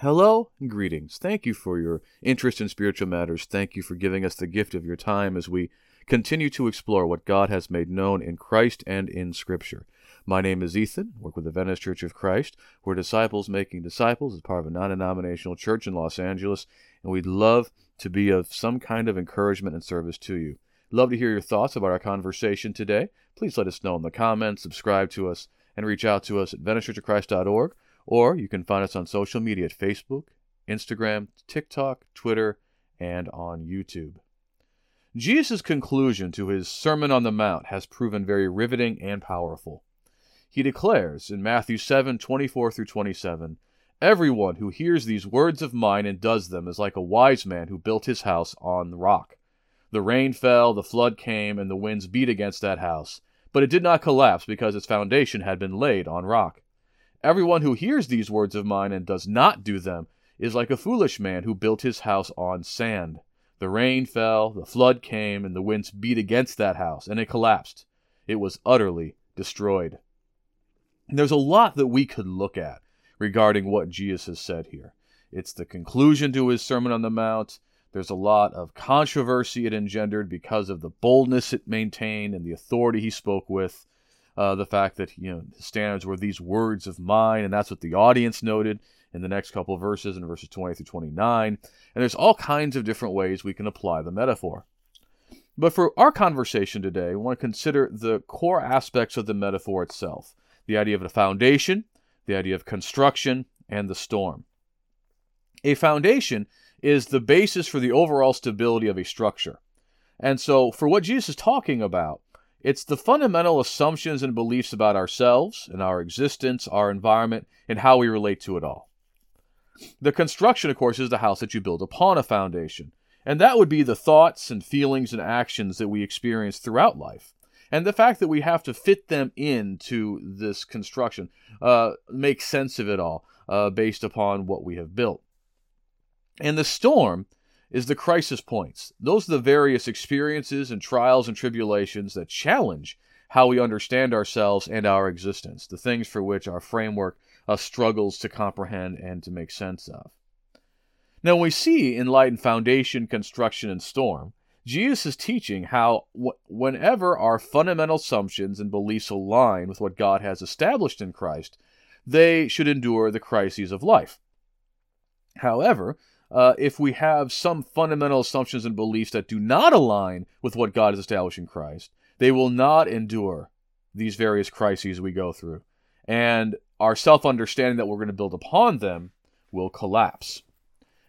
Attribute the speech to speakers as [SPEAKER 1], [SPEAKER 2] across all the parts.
[SPEAKER 1] Hello and greetings. Thank you for your interest in spiritual matters. Thank you for giving us the gift of your time as we continue to explore what God has made known in Christ and in Scripture. My name is Ethan, work with the Venice Church of Christ. We're disciples making disciples as part of a non denominational church in Los Angeles, and we'd love to be of some kind of encouragement and service to you. Love to hear your thoughts about our conversation today. Please let us know in the comments, subscribe to us, and reach out to us at VeniceChurchOfChrist.org or you can find us on social media at Facebook, Instagram, TikTok, Twitter, and on YouTube. Jesus' conclusion to his Sermon on the Mount has proven very riveting and powerful. He declares in Matthew 7 24 through 27, Everyone who hears these words of mine and does them is like a wise man who built his house on the rock. The rain fell, the flood came, and the winds beat against that house, but it did not collapse because its foundation had been laid on rock. Everyone who hears these words of mine and does not do them is like a foolish man who built his house on sand. The rain fell, the flood came, and the winds beat against that house, and it collapsed. It was utterly destroyed. There's a lot that we could look at regarding what Jesus has said here. It's the conclusion to his Sermon on the Mount. There's a lot of controversy it engendered because of the boldness it maintained and the authority he spoke with uh, the fact that you know the standards were these words of mine, and that's what the audience noted in the next couple verses, in verses 20 through 29. And there's all kinds of different ways we can apply the metaphor. But for our conversation today, we want to consider the core aspects of the metaphor itself the idea of a foundation, the idea of construction, and the storm. A foundation is the basis for the overall stability of a structure. And so, for what Jesus is talking about, it's the fundamental assumptions and beliefs about ourselves and our existence, our environment, and how we relate to it all. The construction, of course, is the house that you build upon a foundation. And that would be the thoughts and feelings and actions that we experience throughout life. And the fact that we have to fit them into this construction, uh, make sense of it all uh, based upon what we have built. And the storm is the crisis points. Those are the various experiences and trials and tribulations that challenge how we understand ourselves and our existence, the things for which our framework uh, struggles to comprehend and to make sense of. Now, we see in light and foundation, construction, and storm, Jesus is teaching how wh- whenever our fundamental assumptions and beliefs align with what God has established in Christ, they should endure the crises of life. However, uh, if we have some fundamental assumptions and beliefs that do not align with what God has established in Christ, they will not endure these various crises we go through. And our self understanding that we're going to build upon them will collapse.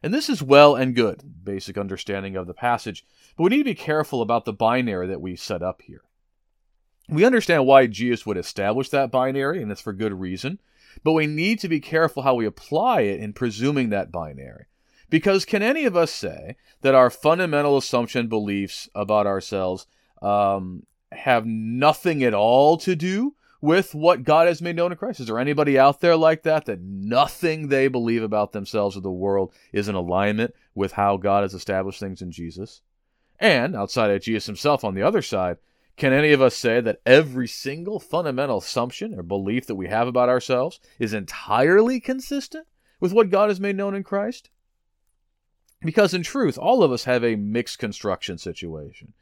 [SPEAKER 1] And this is well and good, basic understanding of the passage, but we need to be careful about the binary that we set up here. We understand why Jesus would establish that binary, and it's for good reason, but we need to be careful how we apply it in presuming that binary. Because can any of us say that our fundamental assumption beliefs about ourselves um, have nothing at all to do with what God has made known in Christ? Is there anybody out there like that, that nothing they believe about themselves or the world is in alignment with how God has established things in Jesus? And outside of Jesus himself on the other side, can any of us say that every single fundamental assumption or belief that we have about ourselves is entirely consistent with what God has made known in Christ? Because in truth, all of us have a mixed construction situation.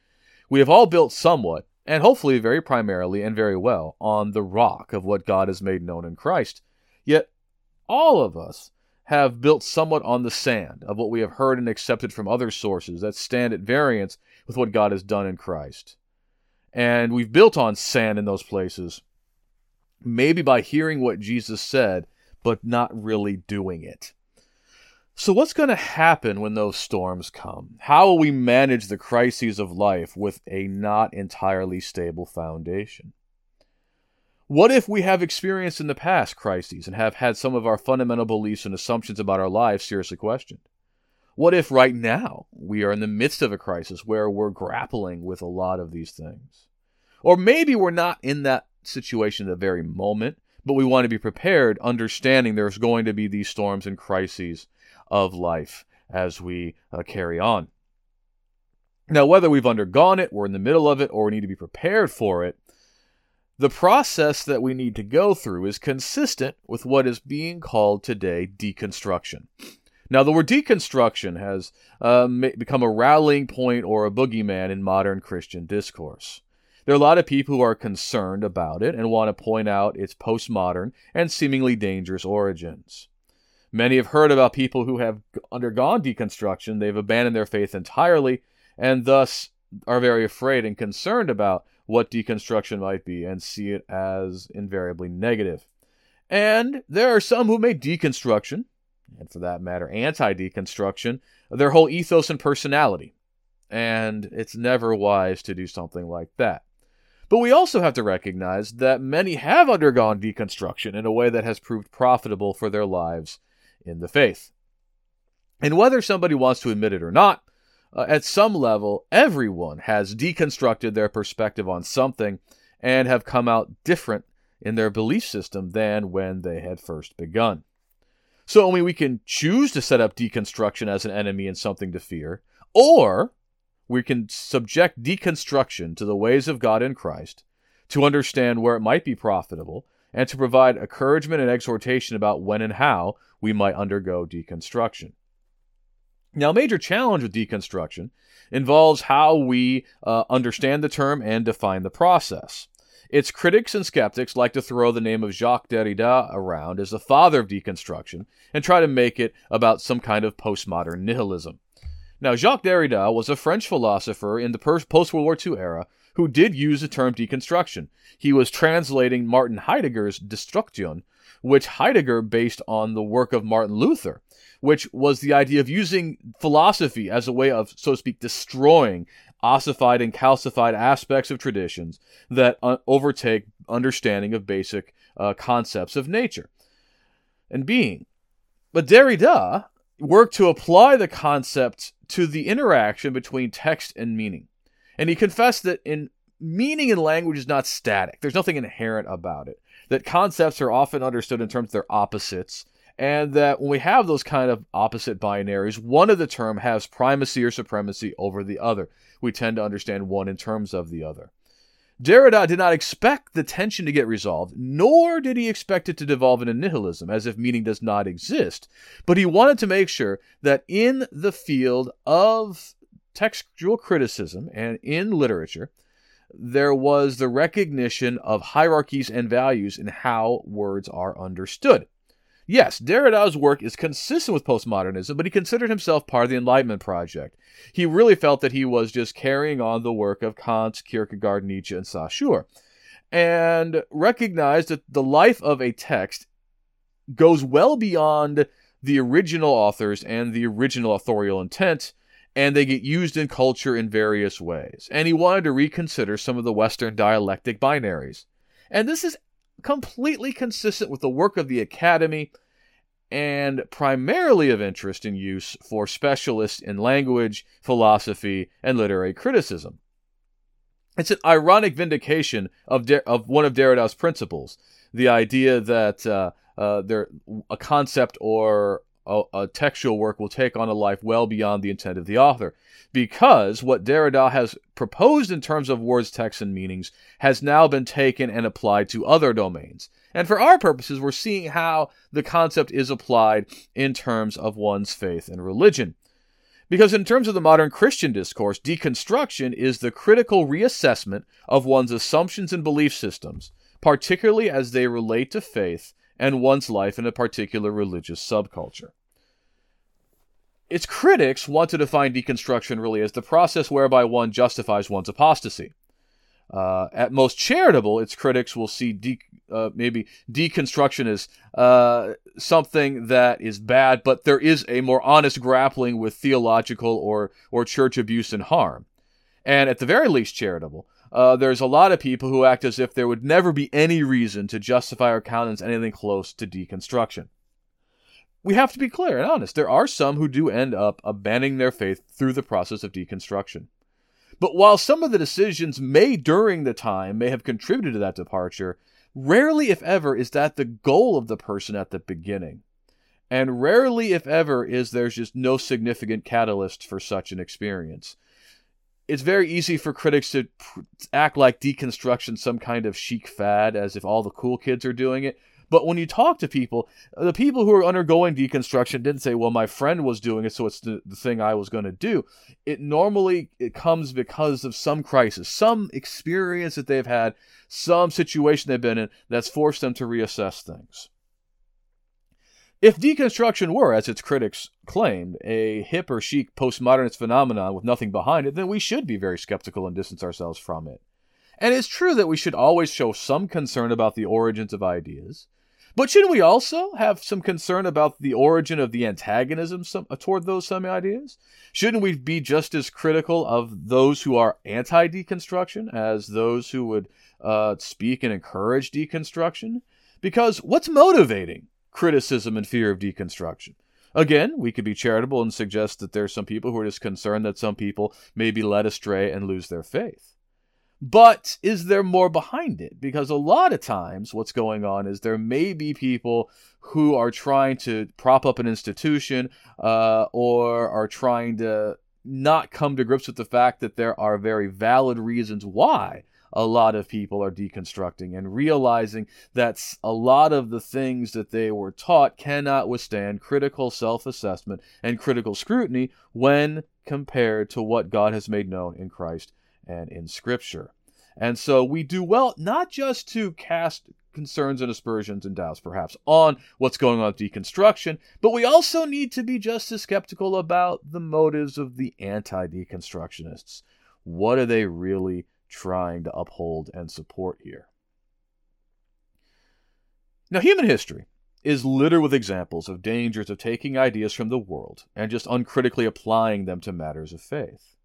[SPEAKER 1] We have all built somewhat, and hopefully very primarily and very well, on the rock of what God has made known in Christ. Yet all of us have built somewhat on the sand of what we have heard and accepted from other sources that stand at variance with what God has done in Christ. And we've built on sand in those places, maybe by hearing what Jesus said, but not really doing it. So, what's going to happen when those storms come? How will we manage the crises of life with a not entirely stable foundation? What if we have experienced in the past crises and have had some of our fundamental beliefs and assumptions about our lives seriously questioned? What if right now we are in the midst of a crisis where we're grappling with a lot of these things? Or maybe we're not in that situation at the very moment, but we want to be prepared, understanding there's going to be these storms and crises of life as we uh, carry on. Now, whether we've undergone it, we're in the middle of it, or we need to be prepared for it, the process that we need to go through is consistent with what is being called today deconstruction. Now, the word deconstruction has uh, become a rallying point or a boogeyman in modern Christian discourse. There are a lot of people who are concerned about it and want to point out its postmodern and seemingly dangerous origins. Many have heard about people who have undergone deconstruction, they've abandoned their faith entirely, and thus are very afraid and concerned about what deconstruction might be and see it as invariably negative. And there are some who make deconstruction and for that matter, anti deconstruction, their whole ethos and personality. And it's never wise to do something like that. But we also have to recognize that many have undergone deconstruction in a way that has proved profitable for their lives in the faith. And whether somebody wants to admit it or not, uh, at some level, everyone has deconstructed their perspective on something and have come out different in their belief system than when they had first begun. So, I mean, we can choose to set up deconstruction as an enemy and something to fear, or we can subject deconstruction to the ways of God in Christ to understand where it might be profitable and to provide encouragement and exhortation about when and how we might undergo deconstruction. Now, a major challenge with deconstruction involves how we uh, understand the term and define the process. Its critics and skeptics like to throw the name of Jacques Derrida around as the father of deconstruction and try to make it about some kind of postmodern nihilism. Now, Jacques Derrida was a French philosopher in the post World War II era who did use the term deconstruction. He was translating Martin Heidegger's Destruction, which Heidegger based on the work of Martin Luther, which was the idea of using philosophy as a way of, so to speak, destroying ossified and calcified aspects of traditions that uh, overtake understanding of basic uh, concepts of nature and being. But Derrida worked to apply the concept to the interaction between text and meaning. And he confessed that in meaning in language is not static. There's nothing inherent about it. That concepts are often understood in terms of their opposites, and that when we have those kind of opposite binaries, one of the term has primacy or supremacy over the other. We tend to understand one in terms of the other. Derrida did not expect the tension to get resolved, nor did he expect it to devolve into nihilism, as if meaning does not exist. But he wanted to make sure that in the field of textual criticism and in literature, there was the recognition of hierarchies and values in how words are understood. Yes, Derrida's work is consistent with postmodernism, but he considered himself part of the Enlightenment project. He really felt that he was just carrying on the work of Kant, Kierkegaard, Nietzsche, and Saussure, and recognized that the life of a text goes well beyond the original authors and the original authorial intent, and they get used in culture in various ways. And he wanted to reconsider some of the Western dialectic binaries. And this is completely consistent with the work of the Academy and primarily of interest in use for specialists in language, philosophy, and literary criticism. It's an ironic vindication of, of one of Derrida's principles, the idea that uh, uh, there, a concept or a, a, textual work will take on a life well beyond the intent of the author. Because what Derrida has proposed in terms of words, texts, and meanings has now been taken and applied to other domains. And for our purposes, we're seeing how the concept is applied in terms of one's faith and religion. Because in terms of the modern Christian discourse, deconstruction is the critical reassessment of one's assumptions and belief systems, particularly as they relate to faith and one's life in a particular religious subculture. Its critics want to define deconstruction really as the process whereby one justifies one's apostasy. Uh, at most charitable, its critics will see de- uh, maybe deconstruction as uh, something that is bad, but there is a more honest grappling with theological or, or church abuse and harm. And at the very least charitable, uh, there's a lot of people who act as if there would never be any reason to justify or countenance anything close to deconstruction. We have to be clear and honest. There are some who do end up abandoning their faith through the process of deconstruction. But while some of the decisions made during the time may have contributed to that departure, rarely, if ever, is that the goal of the person at the beginning. And rarely, if ever, is there just no significant catalyst for such an experience. it's very easy for critics to act like deconstruction some kind of chic fad as if all the cool kids are doing it but when you talk to people, the people who are undergoing deconstruction didn't say, "Well, my friend was doing it, so it's the, the thing I was going to do." It normally it comes because of some crisis, some experience that they've had, some situation they've been in that's forced them to reassess things. If deconstruction were, as its critics claim, a hip or chic postmodernist phenomenon with nothing behind it, then we should be very skeptical and distance ourselves from it. And it's true that we should always show some concern about the origins of ideas. But shouldn't we also have some concern about the origin of the antagonism some, uh, toward those semi ideas? Shouldn't we be just as critical of those who are anti deconstruction as those who would uh, speak and encourage deconstruction? Because what's motivating criticism and fear of deconstruction? Again, we could be charitable and suggest that there are some people who are just concerned that some people may be led astray and lose their faith. But is there more behind it? Because a lot of times what's going on is there may be people who are trying to prop up an institution uh, or are trying to not come to grips with the fact that there are very valid reasons why a lot of people are deconstructing and realizing that a lot of the things that they were taught cannot withstand critical self assessment and critical scrutiny when compared to what God has made known in Christ and in Scripture. And so we do well not just to cast concerns and aspersions and doubts, perhaps, on what's going on with deconstruction, but we also need to be just as skeptical about the motives of the anti deconstructionists. What are they really trying to uphold and support here? Now, human history is littered with examples of dangers of taking ideas from the world and just uncritically applying them to matters of faith.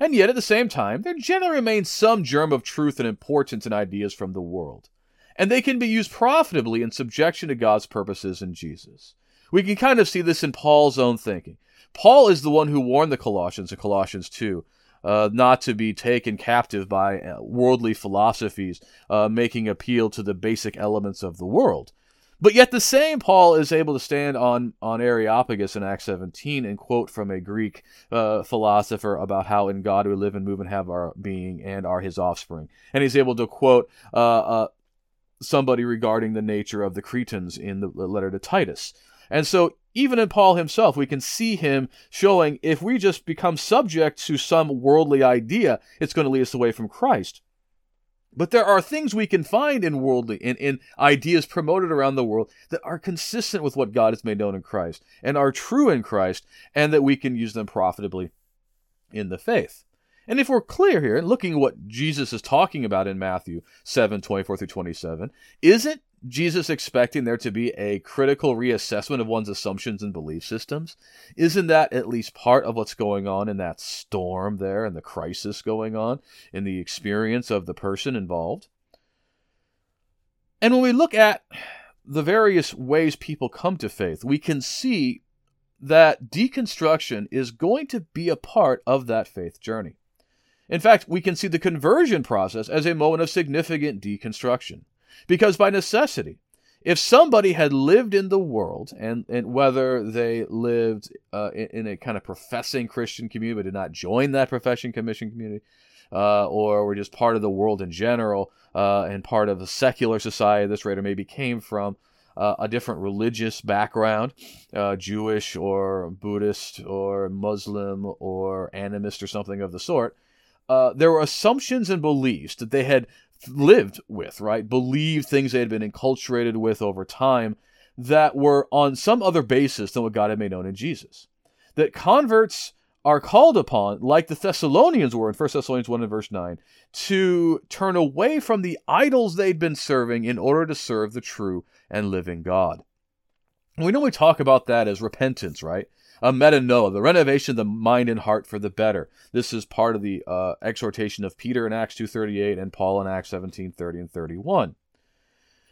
[SPEAKER 1] And yet, at the same time, there generally remains some germ of truth and importance in ideas from the world. And they can be used profitably in subjection to God's purposes in Jesus. We can kind of see this in Paul's own thinking. Paul is the one who warned the Colossians in Colossians 2 uh, not to be taken captive by uh, worldly philosophies, uh, making appeal to the basic elements of the world. But yet the same Paul is able to stand on, on Areopagus in Acts 17 and quote from a Greek uh, philosopher about how in God we live and move and have our being and are his offspring. And he's able to quote uh, uh, somebody regarding the nature of the Cretans in the letter to Titus. And so even in Paul himself, we can see him showing if we just become subject to some worldly idea, it's going to lead us away from Christ. But there are things we can find in worldly in, in ideas promoted around the world that are consistent with what God has made known in Christ and are true in Christ, and that we can use them profitably in the faith. And if we're clear here, and looking at what Jesus is talking about in Matthew 7 24 through 27, isn't Jesus expecting there to be a critical reassessment of one's assumptions and belief systems? Isn't that at least part of what's going on in that storm there and the crisis going on in the experience of the person involved? And when we look at the various ways people come to faith, we can see that deconstruction is going to be a part of that faith journey. In fact, we can see the conversion process as a moment of significant deconstruction. Because by necessity, if somebody had lived in the world, and, and whether they lived uh, in, in, a kind of professing Christian community but did not join that profession commission community, uh, or were just part of the world in general uh, and part of a secular society this writer maybe came from, uh, a different religious background, uh, Jewish or Buddhist or Muslim or animist or something of the sort, uh, there were assumptions and beliefs that they had lived with, right? Believed things they had been enculturated with over time that were on some other basis than what God had made known in Jesus. That converts are called upon, like the Thessalonians were in 1 Thessalonians 1 and verse 9, to turn away from the idols they'd been serving in order to serve the true and living God. We normally talk about that as repentance, right? A metanoia, the renovation of the mind and heart for the better. This is part of the uh, exhortation of Peter in Acts 2.38 and Paul in Acts 17.30 and 31.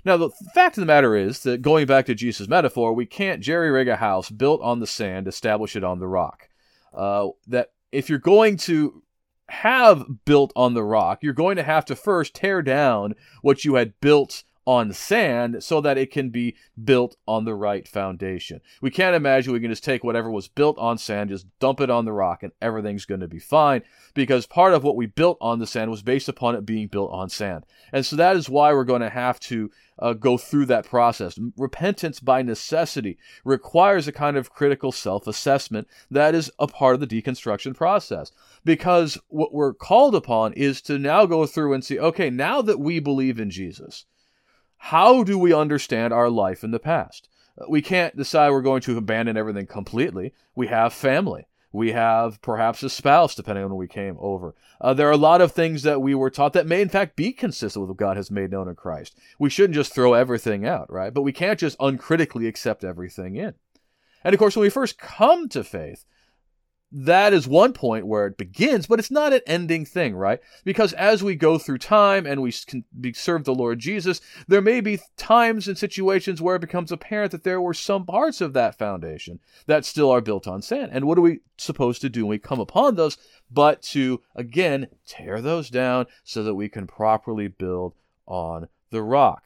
[SPEAKER 1] Now, the fact of the matter is that going back to Jesus' metaphor, we can't jerry rig a house built on the sand, establish it on the rock. Uh, that if you're going to have built on the rock, you're going to have to first tear down what you had built on sand so that it can be built on the right foundation. We can't imagine we can just take whatever was built on sand, just dump it on the rock, and everything's going to be fine because part of what we built on the sand was based upon it being built on sand. And so that is why we're going to have to uh, go through that process. Repentance by necessity requires a kind of critical self assessment that is a part of the deconstruction process. Because what we're called upon is to now go through and see okay, now that we believe in Jesus, how do we understand our life in the past? We can't decide we're going to abandon everything completely. We have family. We have perhaps a spouse, depending on when we came over. Uh, there are a lot of things that we were taught that may, in fact, be consistent with what God has made known in Christ. We shouldn't just throw everything out, right? But we can't just uncritically accept everything in. And of course, when we first come to faith, that is one point where it begins, but it's not an ending thing, right? Because as we go through time and we serve the Lord Jesus, there may be times and situations where it becomes apparent that there were some parts of that foundation that still are built on sand. And what are we supposed to do when we come upon those? But to, again, tear those down so that we can properly build on the rock.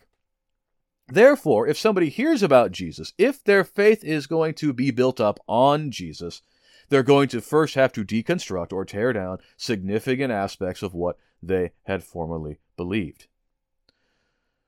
[SPEAKER 1] Therefore, if somebody hears about Jesus, if their faith is going to be built up on Jesus, they're going to first have to deconstruct or tear down significant aspects of what they had formerly believed.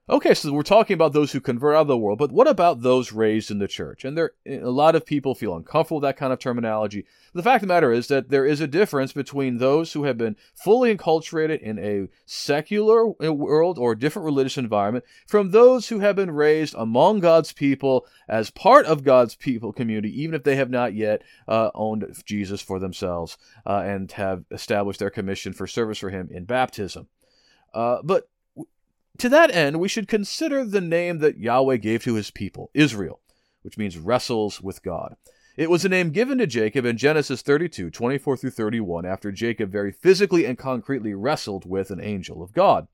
[SPEAKER 1] Okay, so we're talking about those who convert out of the world, but what about those raised in the church? And there, a lot of people feel uncomfortable with that kind of terminology. The fact of the matter is that there is a difference between those who have been fully enculturated in a secular world or different religious environment from those who have been raised among God's people as part of God's people community, even if they have not yet uh, owned Jesus for themselves uh, and have established their commission for service for Him in baptism. Uh, but to that end, we should consider the name that Yahweh gave to his people, Israel, which means wrestles with God. It was a name given to Jacob in Genesis 32, 24 through 31, after Jacob very physically and concretely wrestled with an angel of God.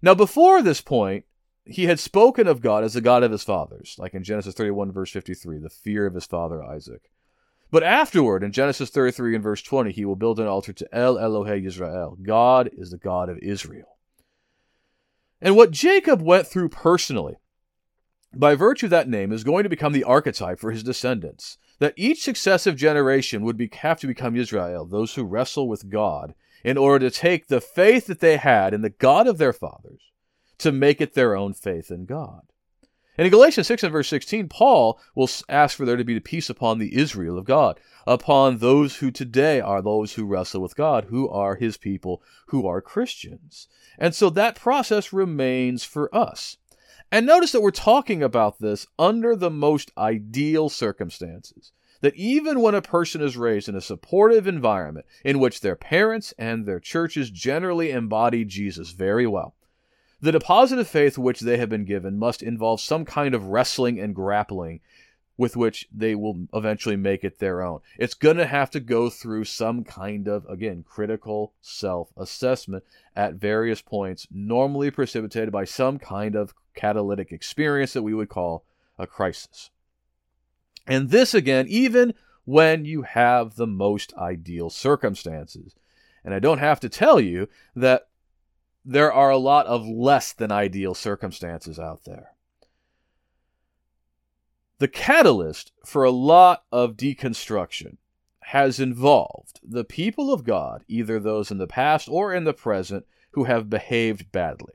[SPEAKER 1] Now, before this point, he had spoken of God as the God of his fathers, like in Genesis 31, verse 53, the fear of his father Isaac. But afterward, in Genesis 33 and verse 20, he will build an altar to El Elohe Israel. God is the God of Israel. And what Jacob went through personally, by virtue of that name, is going to become the archetype for his descendants. That each successive generation would be, have to become Israel, those who wrestle with God, in order to take the faith that they had in the God of their fathers to make it their own faith in God. And in Galatians 6 and verse 16, Paul will ask for there to be peace upon the Israel of God, upon those who today are those who wrestle with God, who are his people, who are Christians. And so that process remains for us. And notice that we're talking about this under the most ideal circumstances. That even when a person is raised in a supportive environment in which their parents and their churches generally embody Jesus very well, the deposit of faith which they have been given must involve some kind of wrestling and grappling with which they will eventually make it their own. It's going to have to go through some kind of, again, critical self assessment at various points, normally precipitated by some kind of catalytic experience that we would call a crisis. And this, again, even when you have the most ideal circumstances. And I don't have to tell you that there are a lot of less than ideal circumstances out there. The catalyst for a lot of deconstruction has involved the people of God, either those in the past or in the present, who have behaved badly.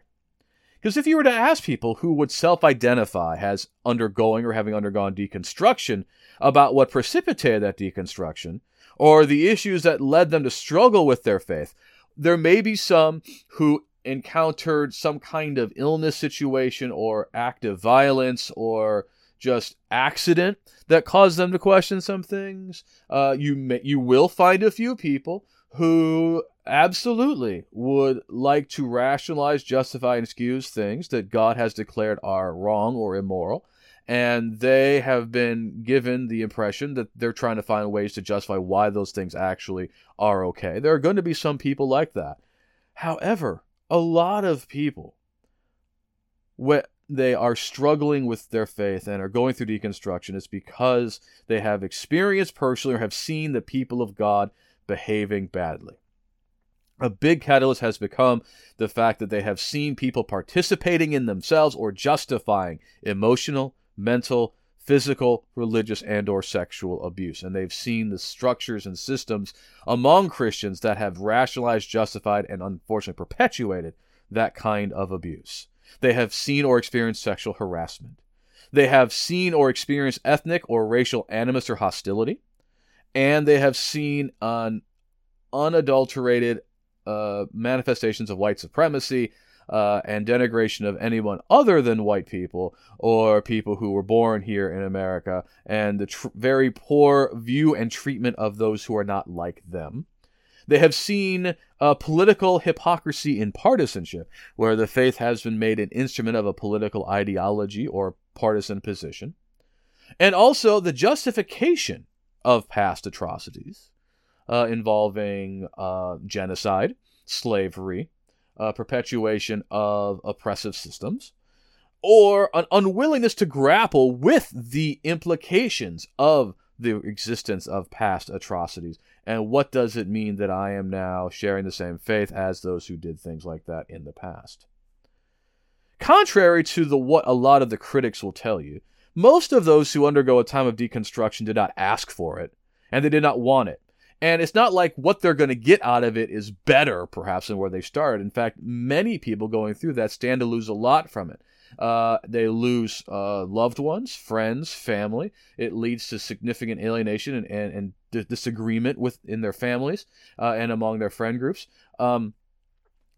[SPEAKER 1] Because if you were to ask people who would self identify as undergoing or having undergone deconstruction about what precipitated that deconstruction, or the issues that led them to struggle with their faith, there may be some who encountered some kind of illness situation or act of violence or just accident that caused them to question some things. Uh, you may, you will find a few people who absolutely would like to rationalize, justify, and excuse things that God has declared are wrong or immoral. And they have been given the impression that they're trying to find ways to justify why those things actually are okay. There are going to be some people like that. However, a lot of people when they are struggling with their faith and are going through deconstruction it's because they have experienced personally or have seen the people of god behaving badly. A big catalyst has become the fact that they have seen people participating in themselves or justifying emotional, mental, physical, religious, and or sexual abuse. And they've seen the structures and systems among Christians that have rationalized, justified, and unfortunately perpetuated that kind of abuse. They have seen or experienced sexual harassment. They have seen or experienced ethnic or racial animus or hostility. And they have seen an unadulterated uh, manifestations of white supremacy, uh, and denigration of anyone other than white people or people who were born here in America, and the tr- very poor view and treatment of those who are not like them. They have seen uh, political hypocrisy in partisanship, where the faith has been made an instrument of a political ideology or partisan position, and also the justification of past atrocities uh, involving uh, genocide, slavery, uh, perpetuation of oppressive systems, or an unwillingness to grapple with the implications of the existence of past atrocities and what does it mean that I am now sharing the same faith as those who did things like that in the past. Contrary to the what a lot of the critics will tell you, most of those who undergo a time of deconstruction did not ask for it and they did not want it. And it's not like what they're going to get out of it is better, perhaps, than where they started. In fact, many people going through that stand to lose a lot from it. Uh, they lose uh, loved ones, friends, family. It leads to significant alienation and, and, and disagreement within their families uh, and among their friend groups. Um,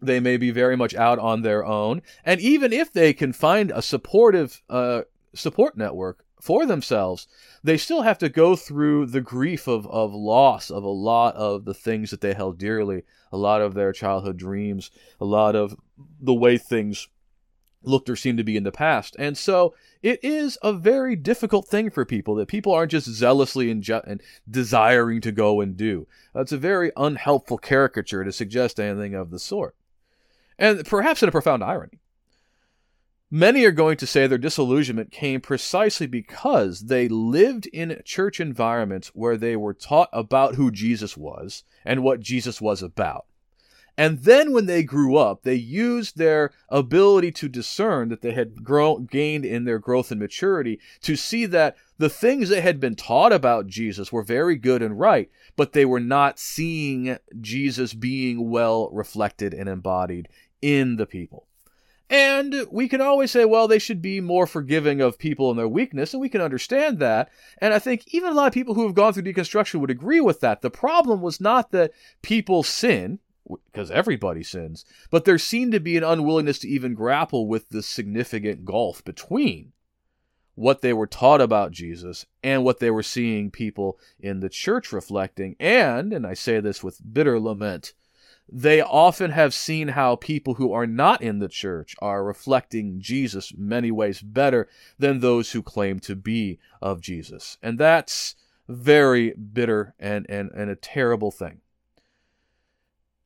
[SPEAKER 1] they may be very much out on their own. And even if they can find a supportive uh, support network for themselves, they still have to go through the grief of, of loss of a lot of the things that they held dearly, a lot of their childhood dreams, a lot of the way things looked or seemed to be in the past. And so it is a very difficult thing for people that people aren't just zealously and, and desiring to go and do. That's a very unhelpful caricature to suggest anything of the sort. And perhaps in a profound irony. Many are going to say their disillusionment came precisely because they lived in church environments where they were taught about who Jesus was and what Jesus was about. And then when they grew up, they used their ability to discern that they had grown, gained in their growth and maturity to see that the things they had been taught about Jesus were very good and right, but they were not seeing Jesus being well reflected and embodied in the people. And we can always say, well, they should be more forgiving of people and their weakness, and we can understand that. And I think even a lot of people who have gone through deconstruction would agree with that. The problem was not that people sin, because everybody sins, but there seemed to be an unwillingness to even grapple with the significant gulf between what they were taught about Jesus and what they were seeing people in the church reflecting. And, and I say this with bitter lament, they often have seen how people who are not in the church are reflecting Jesus many ways better than those who claim to be of Jesus. And that's very bitter and, and, and a terrible thing.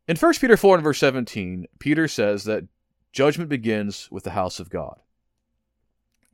[SPEAKER 1] In 1 Peter 4 and verse 17, Peter says that judgment begins with the house of God.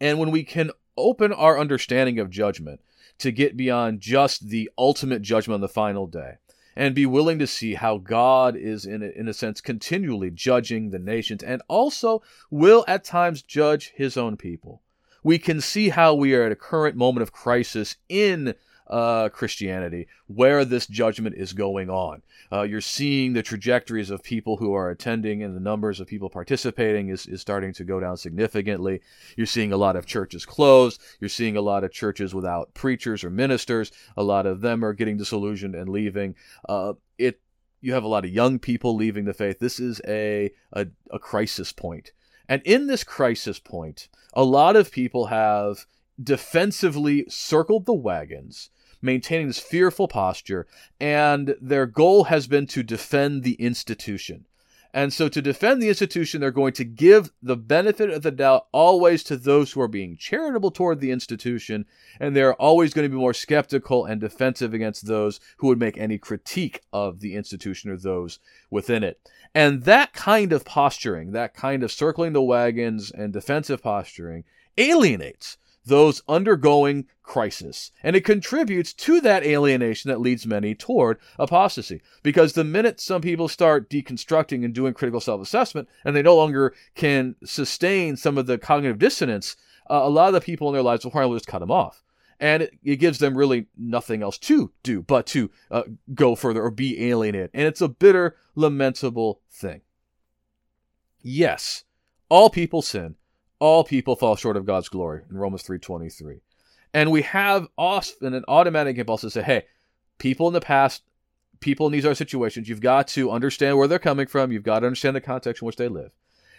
[SPEAKER 1] And when we can open our understanding of judgment to get beyond just the ultimate judgment on the final day, and be willing to see how God is, in a, in a sense, continually judging the nations and also will at times judge his own people. We can see how we are at a current moment of crisis in uh, Christianity, where this judgment is going on. Uh, you're seeing the trajectories of people who are attending and the numbers of people participating is, is starting to go down significantly. You're seeing a lot of churches closed. You're seeing a lot of churches without preachers or ministers. A lot of them are getting disillusioned and leaving. Uh, it you have a lot of young people leaving the faith. This is a, a, a crisis point. And in this crisis point, a lot of people have defensively circled the wagons maintaining this fearful posture, and their goal has been to defend the institution. And so, to defend the institution, they're going to give the benefit of the doubt always to those who are being charitable toward the institution, and they're always going to be more skeptical and defensive against those who would make any critique of the institution or those within it. And that kind of posturing, that kind of circling the wagons and defensive posturing, alienates those undergoing crisis. And it contributes to that alienation that leads many toward apostasy. Because the minute some people start deconstructing and doing critical self assessment, and they no longer can sustain some of the cognitive dissonance, uh, a lot of the people in their lives will probably just cut them off. And it, gives them really nothing else to do but to uh, go further or be alienated. And it's a bitter, lamentable thing. Yes, all people sin all people fall short of God's glory in Romans 3:23. And we have often an automatic impulse to say, hey, people in the past, people in these are situations, you've got to understand where they're coming from, you've got to understand the context in which they live.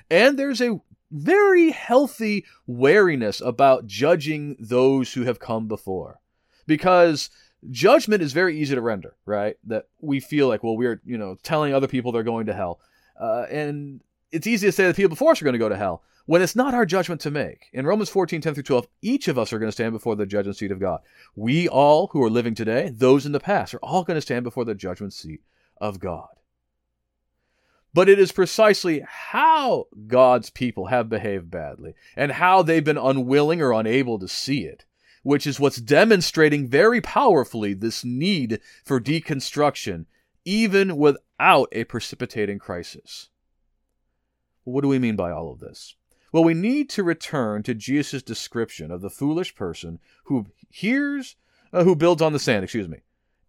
[SPEAKER 1] And there's a very healthy wariness about judging those who have come before. Because judgment is very easy to render, right? That we feel like, well, we're, you know, telling other people they're going to hell. Uh, and it's easy to say that people before us are going to go to hell when it's not our judgment to make. In Romans 14, 10 through 12, each of us are going to stand before the judgment seat of God. We all who are living today, those in the past, are all going to stand before the judgment seat of God. But it is precisely how God's people have behaved badly and how they've been unwilling or unable to see it, which is what's demonstrating very powerfully this need for deconstruction, even without a precipitating crisis. What do we mean by all of this? Well, we need to return to Jesus' description of the foolish person who hears, uh, who builds on the sand, excuse me.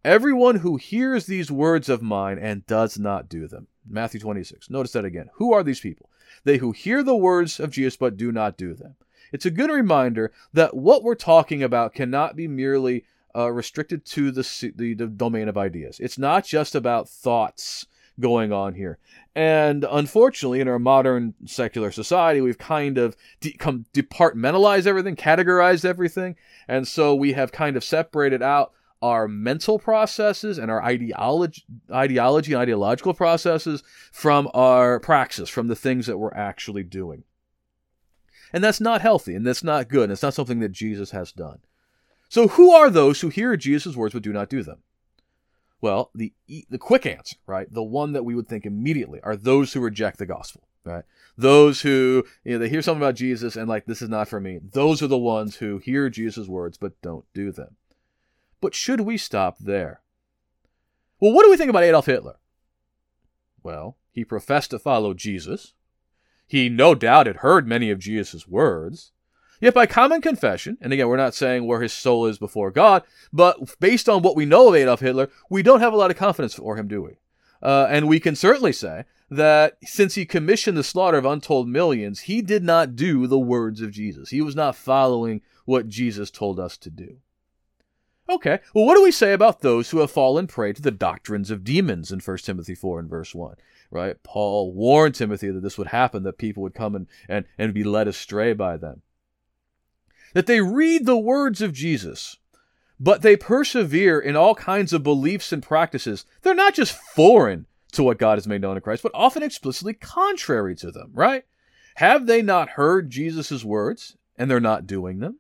[SPEAKER 1] Everyone who hears these words of mine and does not do them. Matthew 26. Notice that again. Who are these people? They who hear the words of Jesus but do not do them. It's a good reminder that what we're talking about cannot be merely uh, restricted to the, the, the domain of ideas. It's not just about thoughts going on here. And unfortunately, in our modern secular society, we've kind of de- come departmentalized everything, categorized everything, and so we have kind of separated out our mental processes and our ideology, ideology and ideological processes from our praxis, from the things that we're actually doing. And that's not healthy, and that's not good, and it's not something that Jesus has done. So, who are those who hear Jesus' words but do not do them? Well, the the quick answer, right, the one that we would think immediately, are those who reject the gospel, right? Those who you know they hear something about Jesus and like this is not for me. Those are the ones who hear Jesus' words but don't do them. But should we stop there? Well, what do we think about Adolf Hitler? Well, he professed to follow Jesus. He no doubt had heard many of Jesus' words. Yet by common confession, and again, we're not saying where his soul is before God, but based on what we know of Adolf Hitler, we don't have a lot of confidence for him, do we? Uh, and we can certainly say that since he commissioned the slaughter of untold millions, he did not do the words of Jesus. He was not following what Jesus told us to do. Okay, well, what do we say about those who have fallen prey to the doctrines of demons in 1 Timothy 4 and verse 1? Right? Paul warned Timothy that this would happen, that people would come and, and, and be led astray by them that they read the words of Jesus, but they persevere in all kinds of beliefs and practices. They're not just foreign to what God has made known in Christ, but often explicitly contrary to them, right? Have they not heard Jesus' words and they're not doing them?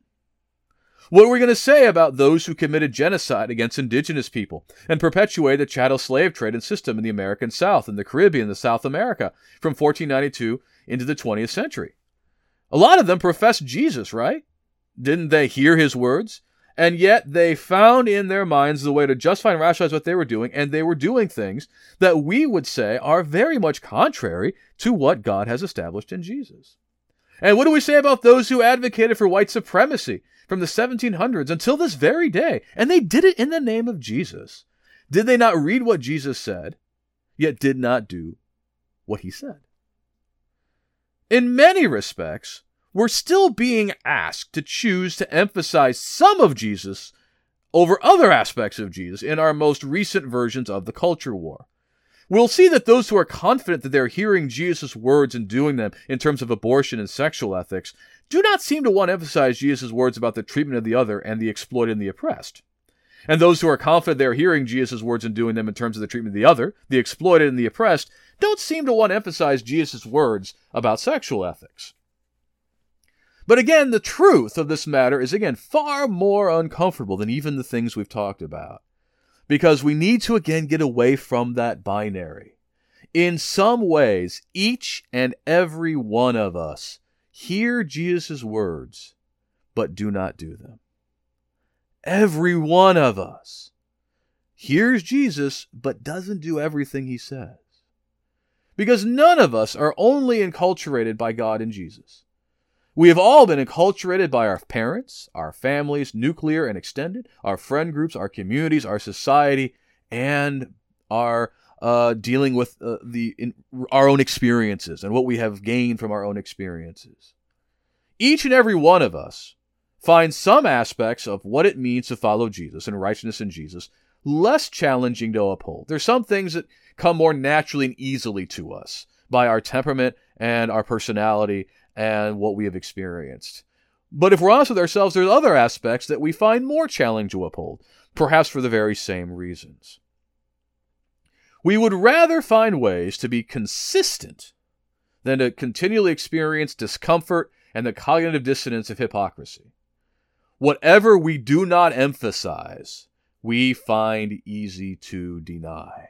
[SPEAKER 1] What are we going to say about those who committed genocide against indigenous people and perpetuated the chattel slave trade and system in the American South and the Caribbean and South America from 1492 into the 20th century? A lot of them profess Jesus, right? Didn't they hear his words? And yet they found in their minds the way to justify and rationalize what they were doing, and they were doing things that we would say are very much contrary to what God has established in Jesus. And what do we say about those who advocated for white supremacy from the 1700s until this very day? And they did it in the name of Jesus. Did they not read what Jesus said, yet did not do what he said? In many respects, we're still being asked to choose to emphasize some of Jesus over other aspects of Jesus in our most recent versions of the culture war. We'll see that those who are confident that they're hearing Jesus' words and doing them in terms of abortion and sexual ethics do not seem to want to emphasize Jesus' words about the treatment of the other and the exploited and the oppressed. And those who are confident they're hearing Jesus' words and doing them in terms of the treatment of the other, the exploited and the oppressed, don't seem to want to emphasize Jesus' words about sexual ethics. But again, the truth of this matter is again far more uncomfortable than even the things we've talked about. Because we need to again get away from that binary. In some ways, each and every one of us hear Jesus' words, but do not do them. Every one of us hears Jesus, but doesn't do everything he says. Because none of us are only enculturated by God and Jesus. We have all been acculturated by our parents, our families, nuclear and extended, our friend groups, our communities, our society, and our uh, dealing with uh, the in, our own experiences and what we have gained from our own experiences. Each and every one of us finds some aspects of what it means to follow Jesus and righteousness in Jesus less challenging to uphold. There's some things that come more naturally and easily to us by our temperament and our personality and what we have experienced. But if we're honest with ourselves, there's other aspects that we find more challenging to uphold, perhaps for the very same reasons. We would rather find ways to be consistent than to continually experience discomfort and the cognitive dissonance of hypocrisy. Whatever we do not emphasize, we find easy to deny.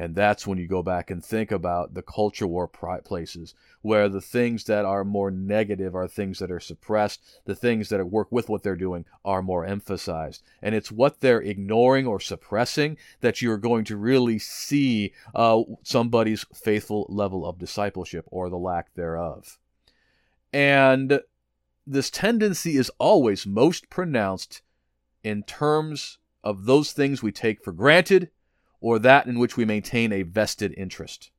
[SPEAKER 1] And that's when you go back and think about the culture war places, where the things that are more negative are things that are suppressed, the things that work with what they're doing are more emphasized. And it's what they're ignoring or suppressing that you're going to really see uh, somebody's faithful level of discipleship or the lack thereof. And this tendency is always most pronounced in terms of those things we take for granted or that in which we maintain a vested interest.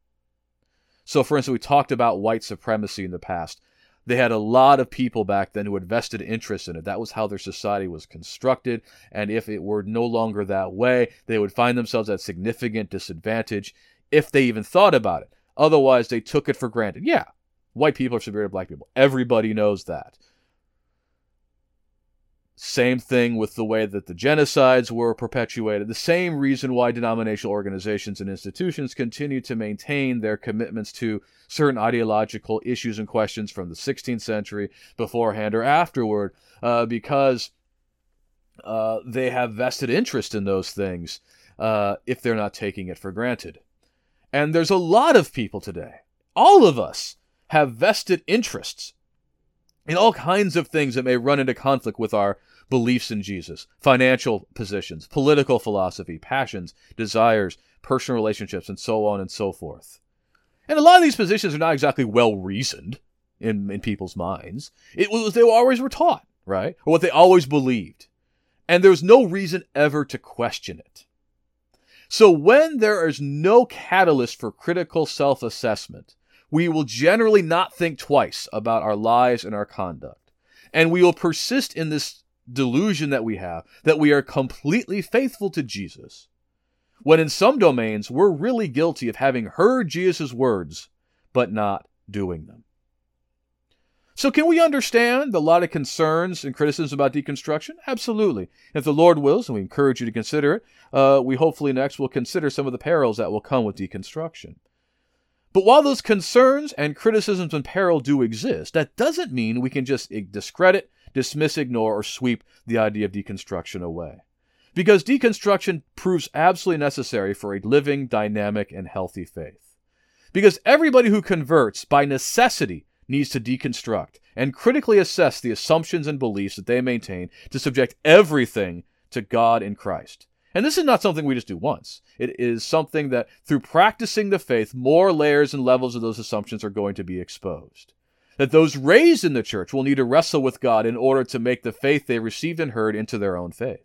[SPEAKER 1] So, for instance, we talked about white supremacy in the past. They had a lot of people back then who had vested interest in it. That was how their society was constructed. And if it were no longer that way, they would find themselves at significant disadvantage if they even thought about it. Otherwise, they took it for granted. Yeah, white people are superior to black people. Everybody knows that. Same thing with the way that the genocides were perpetuated. The same reason why denominational organizations and institutions continue to maintain their commitments to certain ideological issues and questions from the 16th century beforehand or afterward, uh, because uh, they have vested interest in those things uh, if they're not taking it for granted. And there's a lot of people today, all of us, have vested interests in all kinds of things that may run into conflict with our beliefs in Jesus, financial positions, political philosophy, passions, desires, personal relationships, and so on and so forth. And a lot of these positions are not exactly well reasoned in, in people's minds. It was they always were taught, right? Or what they always believed. And there's no reason ever to question it. So when there is no catalyst for critical self assessment, we will generally not think twice about our lives and our conduct. And we will persist in this delusion that we have that we are completely faithful to Jesus, when in some domains we're really guilty of having heard Jesus' words but not doing them. So, can we understand a lot of concerns and criticisms about deconstruction? Absolutely. If the Lord wills, and we encourage you to consider it, uh, we hopefully next will consider some of the perils that will come with deconstruction. But while those concerns and criticisms and peril do exist, that doesn't mean we can just discredit dismiss, ignore, or sweep the idea of deconstruction away. Because deconstruction proves absolutely necessary for a living, dynamic, and healthy faith. Because everybody who converts, by necessity, needs to deconstruct and critically assess the assumptions and beliefs that they maintain to subject everything to God in Christ. And this is not something we just do once. It is something that through practicing the faith, more layers and levels of those assumptions are going to be exposed that those raised in the church will need to wrestle with God in order to make the faith they received and heard into their own faith.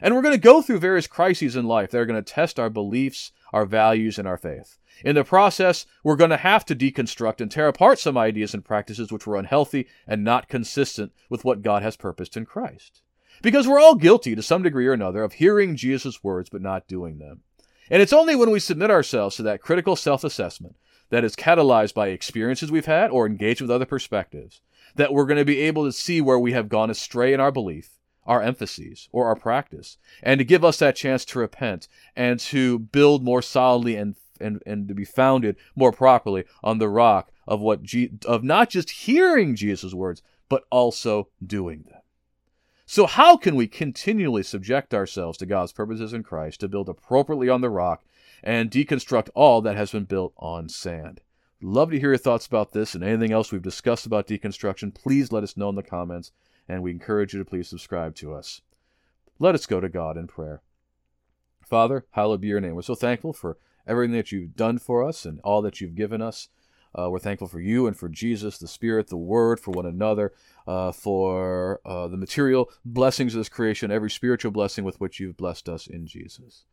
[SPEAKER 1] And we're going to go through various crises in life that are going to test our beliefs, our values, and our faith. In the process, we're going to have to deconstruct and tear apart some ideas and practices which were unhealthy and not consistent with what God has purposed in Christ. Because we're all guilty to some degree or another of hearing Jesus' words but not doing them. And it's only when we submit ourselves to that critical self assessment that is catalyzed by experiences we've had or engaged with other perspectives, that we're going to be able to see where we have gone astray in our belief, our emphases, or our practice, and to give us that chance to repent and to build more solidly and and, and to be founded more properly on the rock of what G- of not just hearing Jesus' words, but also doing them. So, how can we continually subject ourselves to God's purposes in Christ to build appropriately on the rock and deconstruct all that has been built on sand. Love to hear your thoughts about this and anything else we've discussed about deconstruction. Please let us know in the comments. and we encourage you to please subscribe to us. Let us go to God in prayer. Father, hallowed be your name. We're so thankful for everything that you've done for us and all that you've given us. Uh, we're thankful for you and for Jesus, the Spirit, the Word, for one another, uh, for uh, the material blessings of this creation, every spiritual blessing with which you've blessed us in Jesus.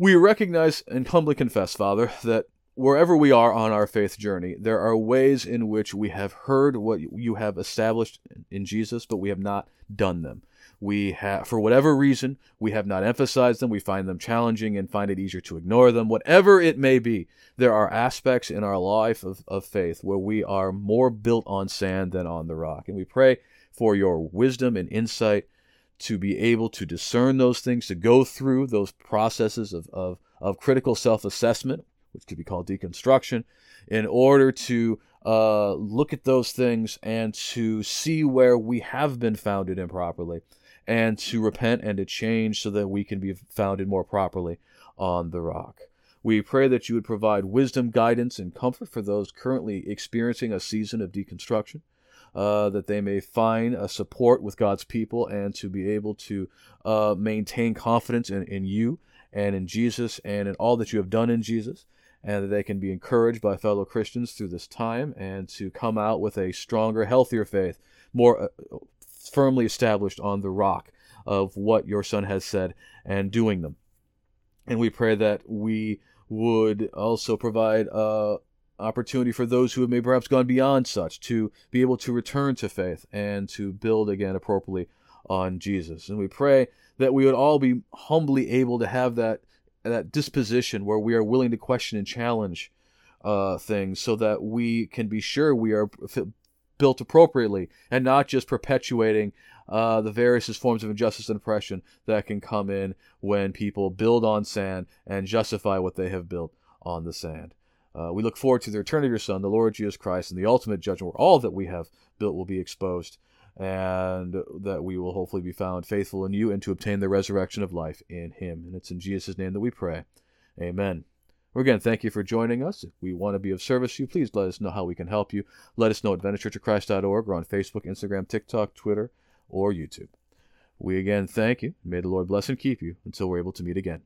[SPEAKER 1] We recognize and humbly confess, Father, that wherever we are on our faith journey, there are ways in which we have heard what you have established in Jesus, but we have not done them. We have, for whatever reason, we have not emphasized them. We find them challenging and find it easier to ignore them. Whatever it may be, there are aspects in our life of, of faith where we are more built on sand than on the rock. And we pray for your wisdom and insight to be able to discern those things, to go through those processes of, of, of critical self assessment, which could be called deconstruction, in order to uh, look at those things and to see where we have been founded improperly and to repent and to change so that we can be founded more properly on the rock. We pray that you would provide wisdom, guidance, and comfort for those currently experiencing a season of deconstruction, uh, that they may find a support with God's people and to be able to uh, maintain confidence in, in you and in Jesus and in all that you have done in Jesus, and that they can be encouraged by fellow Christians through this time and to come out with a stronger, healthier faith, more uh, firmly established on the rock of what your Son has said and doing them. And we pray that we would also provide uh, opportunity for those who have maybe perhaps gone beyond such to be able to return to faith and to build again appropriately on Jesus. And we pray that we would all be humbly able to have that that disposition where we are willing to question and challenge uh, things so that we can be sure we are built appropriately and not just perpetuating uh, the various forms of injustice and oppression that can come in when people build on sand and justify what they have built on the sand. Uh, we look forward to the return of your Son, the Lord Jesus Christ, and the ultimate judgment where all that we have built will be exposed, and that we will hopefully be found faithful in you and to obtain the resurrection of life in Him. And it's in Jesus' name that we pray. Amen. Well, again, thank you for joining us. If we want to be of service to you, please let us know how we can help you. Let us know at AdventistChurchOfChrist.org or on Facebook, Instagram, TikTok, Twitter, or YouTube. We again thank you. May the Lord bless and keep you until we're able to meet again.